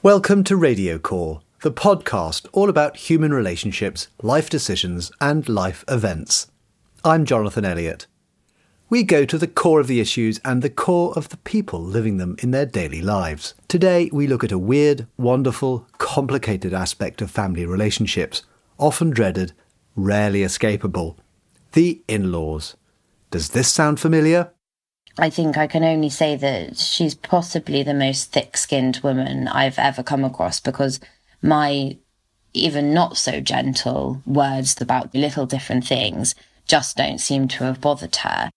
Welcome to Radio Core, the podcast all about human relationships, life decisions, and life events. I'm Jonathan Elliott. We go to the core of the issues and the core of the people living them in their daily lives. Today, we look at a weird, wonderful, complicated aspect of family relationships, often dreaded, rarely escapable the in laws. Does this sound familiar? I think I can only say that she's possibly the most thick skinned woman I've ever come across because my even not so gentle words about little different things just don't seem to have bothered her.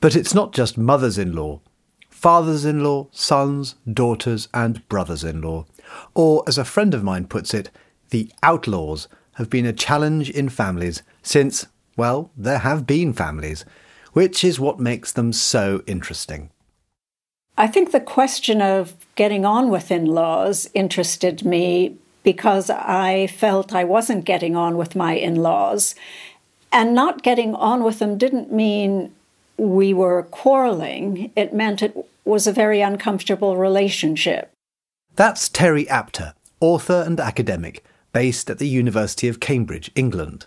But it's not just mothers in law, fathers in law, sons, daughters, and brothers in law. Or, as a friend of mine puts it, the outlaws have been a challenge in families since, well, there have been families which is what makes them so interesting. I think the question of getting on with in laws interested me because I felt I wasn't getting on with my in laws. And not getting on with them didn't mean we were quarreling, it meant it was a very uncomfortable relationship. That's Terri Apter, author and academic, based at the University of Cambridge, England.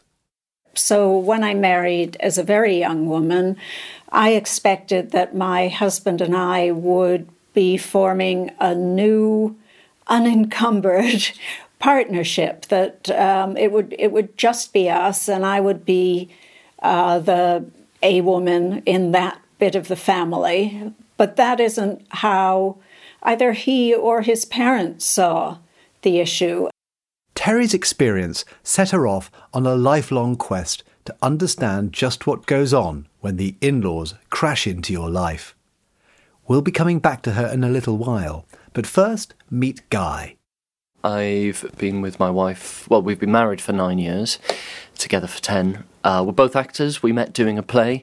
So when I married as a very young woman, I expected that my husband and I would be forming a new, unencumbered partnership. That um, it would it would just be us, and I would be uh, the a woman in that bit of the family. But that isn't how either he or his parents saw the issue. Terri's experience set her off on a lifelong quest to understand just what goes on when the in laws crash into your life. We'll be coming back to her in a little while, but first, meet Guy. I've been with my wife, well, we've been married for nine years, together for ten. Uh, we're both actors, we met doing a play.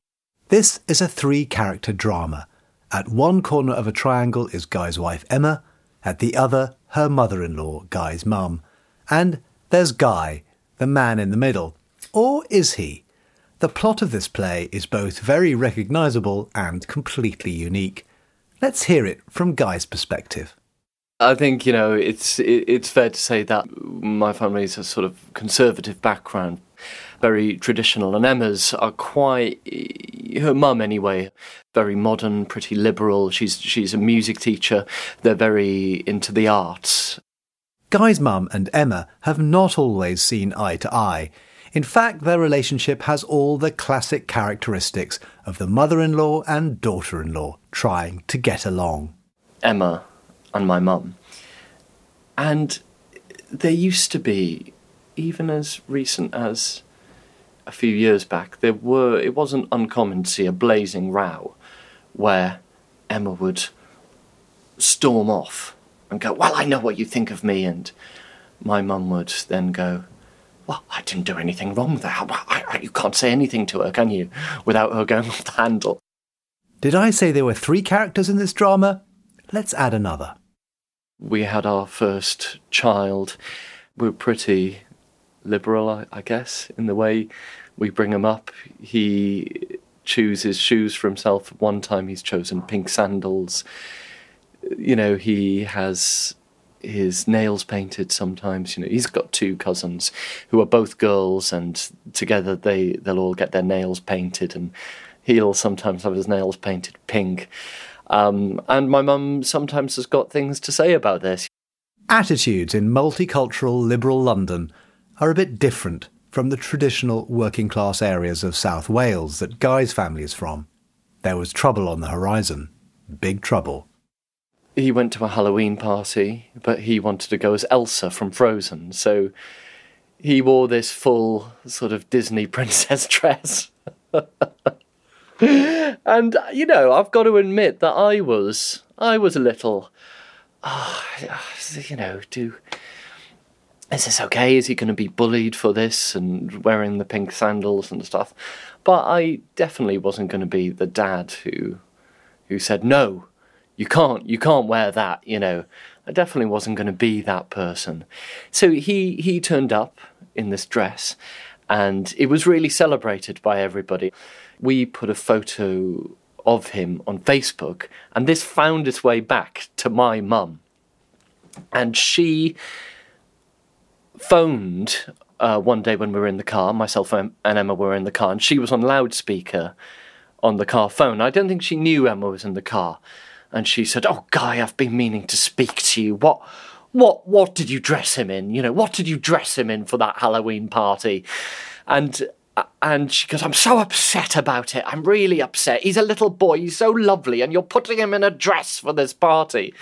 This is a three character drama. At one corner of a triangle is Guy's wife Emma, at the other, her mother in law, Guy's mum and there's Guy, the man in the middle. Or is he? The plot of this play is both very recognisable and completely unique. Let's hear it from Guy's perspective. I think you know it's it's fair to say that my family's a sort of conservative background, very traditional, and Emma's are quite her mum anyway, very modern, pretty liberal. She's she's a music teacher. They're very into the arts, Guy's mum and Emma have not always seen eye to eye. In fact, their relationship has all the classic characteristics of the mother in law and daughter in law trying to get along. Emma and my mum. And there used to be, even as recent as a few years back, there were, it wasn't uncommon to see a blazing row where Emma would storm off and go, Well, I know what you think of me. And my mum would then go, Well, I didn't do anything wrong there. I, I, you can't say anything to her, can you, without her going off the handle. Did I say there were three characters in this drama? Let's add another. We had our first child. We are pretty liberal, I, I guess, in the way we bring him up. He chooses shoes for himself. One time he's chosen pink sandals you know, he has his nails painted sometimes. You know, he's got two cousins who are both girls, and together they they'll all get their nails painted, and he'll sometimes have his nails painted pink. Um, and my mum sometimes has got things to say about this. Attitudes in multicultural liberal London are a bit different from the traditional working class areas of South Wales that Guy's family is from. There was trouble on the horizon. Big trouble he went to a Halloween party, but he wanted to go as Elsa from Frozen. So he wore this full sort of Disney princess dress. and uh, you know, I've got to admit that I was I was a little oh, you know, do is this okay? Is he going to be bullied for this and wearing the pink sandals and stuff? But I definitely wasn't going to be the dad who who said no you can't you can't wear that you know i definitely wasn't going to be that person so he he turned up in this dress and it was really celebrated by everybody we put a photo of him on facebook and this found its way back to my mum And she phoned uh, one day when we were in the car. Myself and Emma were in the car, and she was on loudspeaker on the car phone. I don't think she knew Emma was in the car, and she said, "Oh, Guy, I've been meaning to speak to you. What, what, what did you dress him in? You know, what did you dress him in for that Halloween party?" And and she goes, I'm so upset about it. I'm really upset. He's a little boy. He's so lovely, and you're putting him in a dress for this party.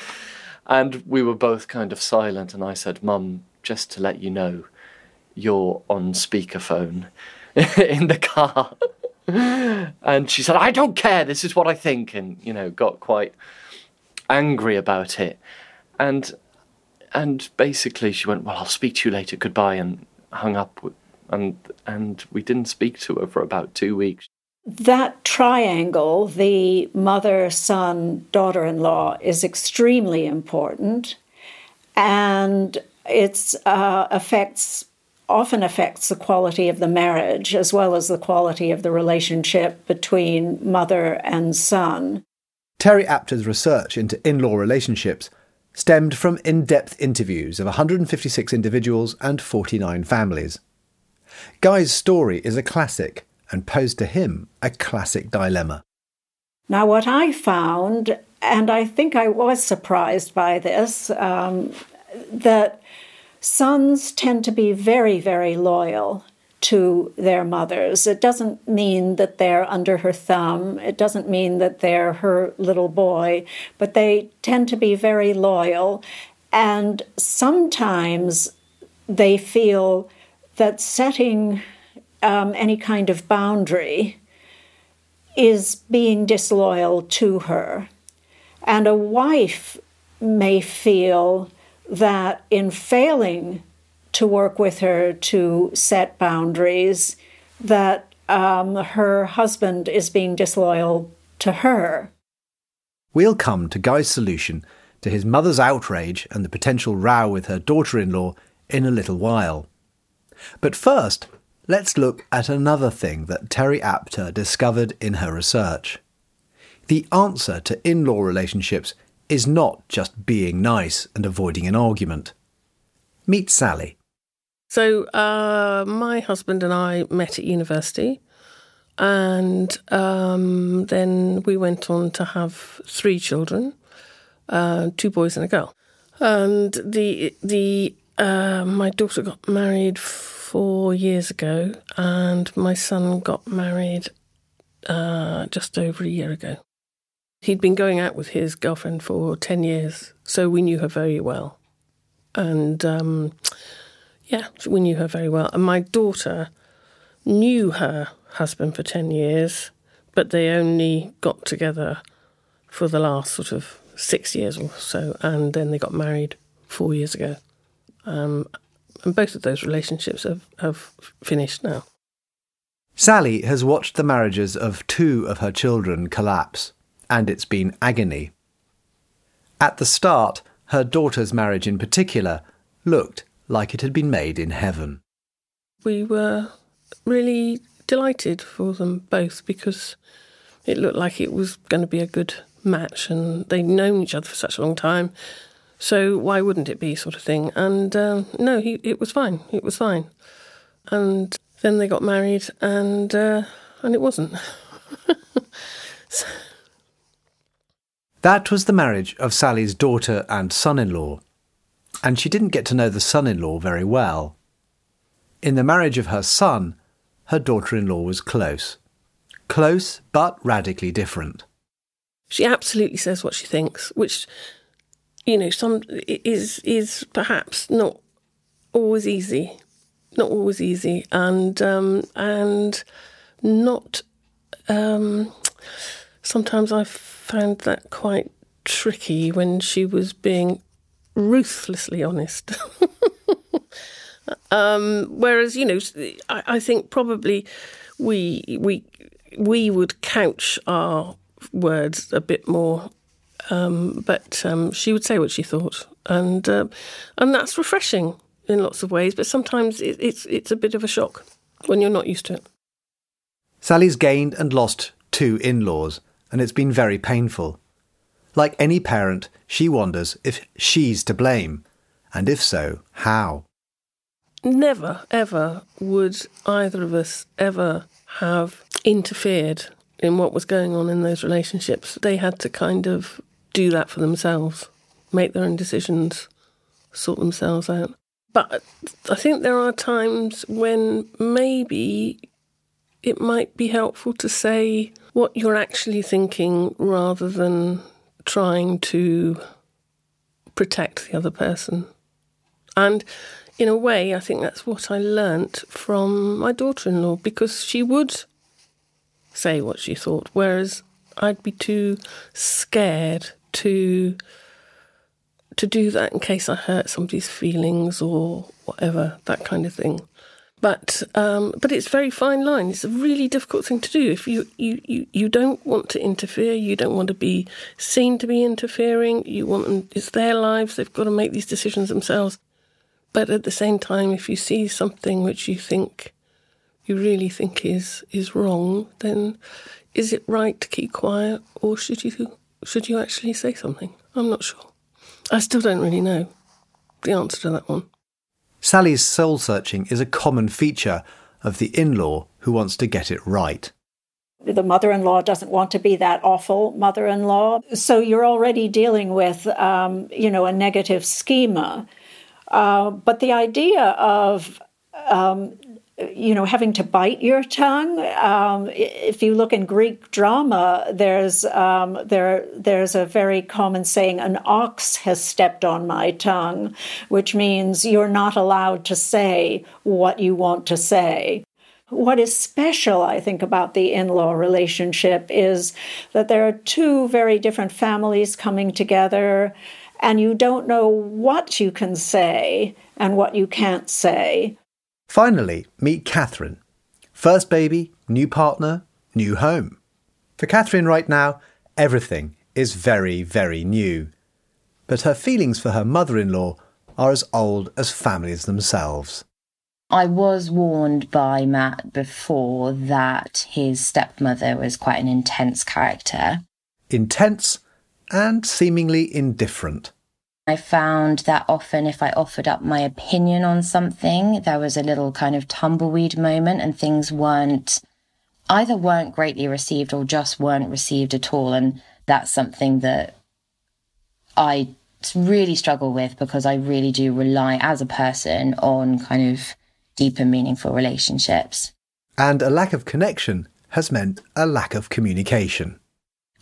And we were both kind of silent, and I said, Mum, just to let you know, you're on speakerphone in the car. and she said, I don't care. This is what I think. And, you know, got quite angry about it. And and basically she went, Well, I'll speak to you later. Goodbye. And hung up and and we didn't speak to her for about two weeks. That triangle, the mother, son, daughter in law, is extremely important. And it uh, affects often affects the quality of the marriage as well as the quality of the relationship between mother and son. Terri Apter's research into in law relationships stemmed from in depth interviews of 156 individuals and 49 families. Guy's story is a classic and posed to him a classic dilemma. Now, what I found, and I think I was surprised by this, um, that sons tend to be very, very loyal to their mothers. It doesn't mean that they're under her thumb, it doesn't mean that they're her little boy, but they tend to be very loyal. And sometimes they feel that setting um, any kind of boundary is being disloyal to her. And a wife may feel that in failing to work with her to set boundaries, that um, her husband is being disloyal to her. We'll come to Guy's solution to his mother's outrage and the potential row with her daughter in law in a little while. But first, let's look at another thing that Terri Apter discovered in her research. The answer to in law relationships is not just being nice and avoiding an argument. Meet Sally. So, uh, my husband and I met at university, and um, then we went on to have three children, uh, two boys and a girl. And the the uh, my daughter got married four years ago, and my son got married uh, just over a year ago. He'd been going out with his girlfriend for 10 years, so we knew her very well. And um, yeah, we knew her very well. And my daughter knew her husband for 10 years, but they only got together for the last sort of six years or so, and then they got married four years ago. Um, and both of those relationships have, have finished now. Sally has watched the marriages of two of her children collapse, and it's been agony. At the start, her daughter's marriage in particular looked like it had been made in heaven. We were really delighted for them both because it looked like it was going to be a good match and they'd known each other for such a long time so why wouldn't it be, sort of thing? And uh, no, he, it was fine. It was fine. And then they got married, and uh, and it wasn't. so. That was the marriage of Sally's daughter and son-in-law, and she didn't get to know the son-in-law very well. In the marriage of her son, her daughter-in-law was close, close but radically different. She absolutely says what she thinks, which you know, some is is perhaps not always easy, not always easy, and um, and not. Um, sometimes I found that quite tricky when she was being ruthlessly honest. um, whereas, you know, I, I think probably we we we would couch our words a bit more um, but um, she would say what she thought, and uh, and that's refreshing in lots of ways. But sometimes it, it's it's a bit of a shock when you're not used to it. Sally's gained and lost two in-laws, and it's been very painful. Like any parent, she wonders if she's to blame, and if so, how. Never, ever would either of us ever have interfered in what was going on in those relationships. They had to kind of do that for themselves, make their own decisions, sort themselves out. But I think there are times when maybe it might be helpful to say what you're actually thinking rather than trying to protect the other person. And in a way, I think that's what I learnt from my daughter in law because she would say what she thought, whereas I'd be too scared to to do that in case I hurt somebody's feelings or whatever, that kind of thing. But um, but it's very fine line. It's a really difficult thing to do. If you, you, you, you don't want to interfere, you don't want to be seen to be interfering. You want them. It's their lives. They've got to make these decisions themselves. But at the same time, if you see something which you think you really think is is wrong, then is it right to keep quiet, or should you should you actually say something? I'm not sure. I still don't really know the answer to that one. Sally's soul searching is a common feature of the in law who wants to get it right. The mother in law doesn't want to be that awful mother in law. So you're already dealing with, um, you know, a negative schema. Uh, but the idea of um, you know, having to bite your tongue. Um, if you look in Greek drama, there's um, there there's a very common saying: "An ox has stepped on my tongue," which means you're not allowed to say what you want to say. What is special, I think, about the in law relationship is that there are two very different families coming together, and you don't know what you can say and what you can't say. Finally, meet Catherine. First baby, new partner, new home. For Catherine right now, everything is very, very new. But her feelings for her mother in law are as old as families themselves. I was warned by Matt before that his stepmother was quite an intense character. Intense and seemingly indifferent. I found that often if I offered up my opinion on something, there was a little kind of tumbleweed moment and things weren't either weren't greatly received or just weren't received at all. And that's something that I really struggle with because I really do rely as a person on kind of deep and meaningful relationships. And a lack of connection has meant a lack of communication.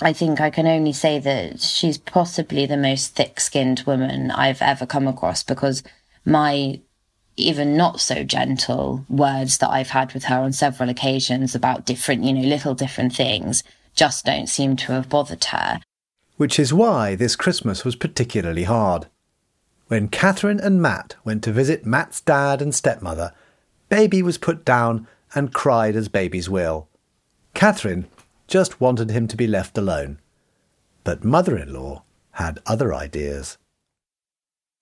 I think I can only say that she's possibly the most thick skinned woman I've ever come across because my even not so gentle words that I've had with her on several occasions about different, you know, little different things just don't seem to have bothered her. Which is why this Christmas was particularly hard. When Catherine and Matt went to visit Matt's dad and stepmother, Baby was put down and cried as babies will. Catherine just wanted him to be left alone. But mother in law had other ideas.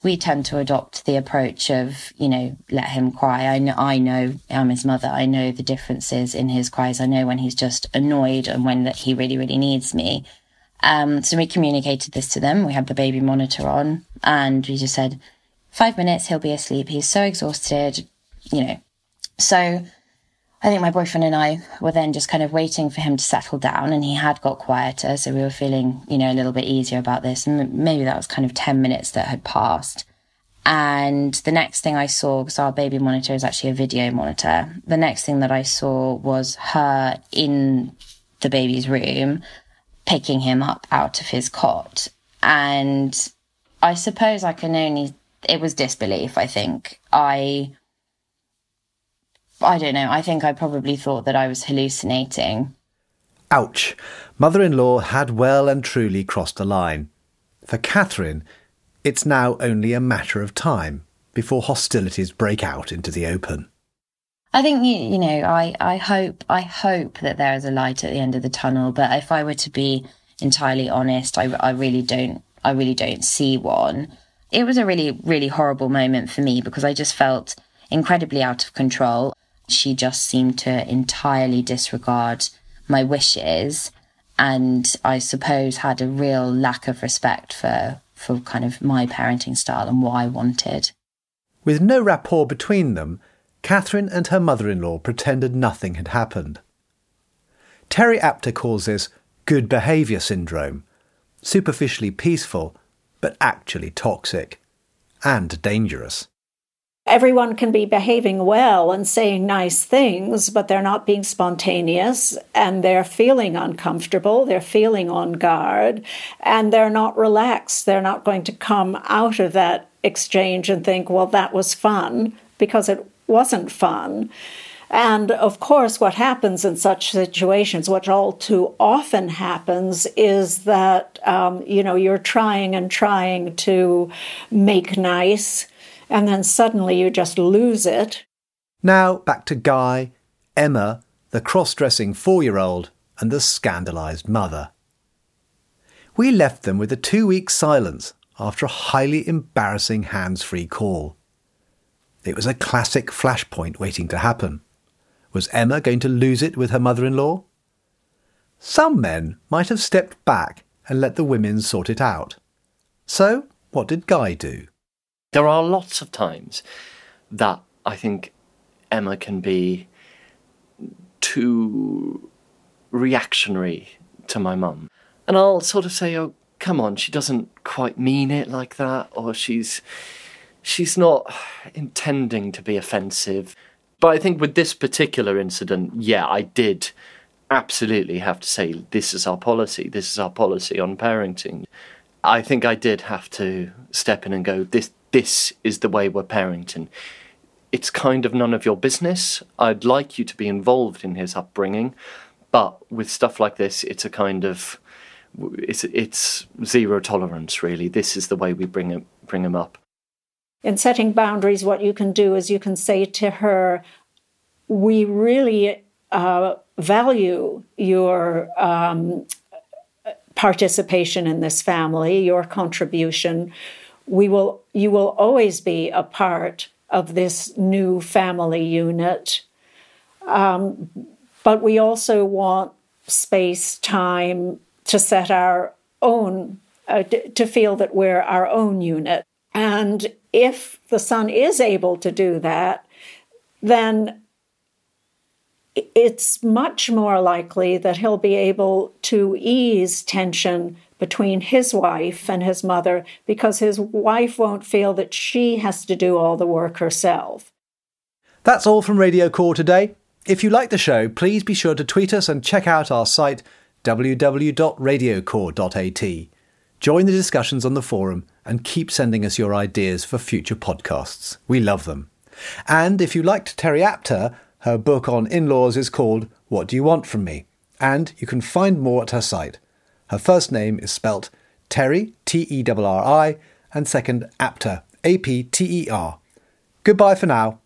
We tend to adopt the approach of, you know, let him cry. I know, I know I'm his mother. I know the differences in his cries. I know when he's just annoyed and when that he really, really needs me. Um, so we communicated this to them. We had the baby monitor on and we just said, five minutes, he'll be asleep. He's so exhausted, you know. So I think my boyfriend and I were then just kind of waiting for him to settle down, and he had got quieter. So we were feeling, you know, a little bit easier about this. And maybe that was kind of 10 minutes that had passed. And the next thing I saw, because our baby monitor is actually a video monitor, the next thing that I saw was her in the baby's room, picking him up out of his cot. And I suppose I can only, it was disbelief, I think. I I don't know. I think I probably thought that I was hallucinating. Ouch. Mother in law had well and truly crossed a line. For Catherine, it's now only a matter of time before hostilities break out into the open. I think you, you know, I, I hope I hope that there is a light at the end of the tunnel. But if I were to be entirely honest, I, I really don't I really don't see one. It was a really really horrible moment for me because I just felt incredibly out of control. She just seemed to entirely disregard my wishes. and I suppose had a real lack of respect for for kind of my parenting style and what I wanted. With no rapport between them, Catherine and her mother in law pretended nothing had happened. Terri Apter calls this good behaviour syndrome, superficially peaceful, but actually toxic and dangerous. Everyone can be behaving well and saying nice things, but they're not being spontaneous and they're feeling uncomfortable, they're feeling on guard, and they're not relaxed. They're not going to come out of that exchange and think, well, that was fun, because it wasn't fun. And of course, what happens in such situations, what all too often happens, is that um, you know you're trying and trying to make nice, and then suddenly you just lose it. Now back to Guy, Emma, the cross-dressing four-year-old, and the scandalised mother. We left them with a two-week silence after a highly embarrassing hands-free call. It was a classic flashpoint waiting to happen. Was Emma going to lose it with her mother in law? Some men might have stepped back and let the women sort it out. So, what did Guy do? There are lots of times that I think Emma can be too reactionary to my mum. And I'll sort of say, oh, come on, she doesn't quite mean it like that, or she's she's not intending to be offensive. But I think with this particular incident, yeah, I did absolutely have to say this is our policy. This is our policy on parenting. I think I did have to step in and go this this is the way we're parenting. It's kind of none of your business. I'd like you to be involved in his upbringing, but with stuff like this, it's a kind of it's it's zero tolerance really. This is the way we bring him bring him up. In setting boundaries, what you can do is you can say to her, "We really uh, value your um, participation in this family, your contribution. We will, you will always be a part of this new family unit. Um, but we also want space, time to set our own, uh, to feel that we're our own unit. And if the son is able to do that, then it's much more likely that he'll be able to ease tension between his wife and his mother because his wife won't feel that she has to do all the work herself. That's all from Radio Core today. If you like the show, please be sure to tweet us and check out our site www.radiocore.at. Join the discussions on the forum and keep sending us your ideas for future podcasts. We love them. And if you liked Terri Apter, her book on in laws is called What Do You Want From Me? And you can find more at her site. Her first name is spelt Terri, T E R R I, and second Apter, A P T E R. Goodbye for now.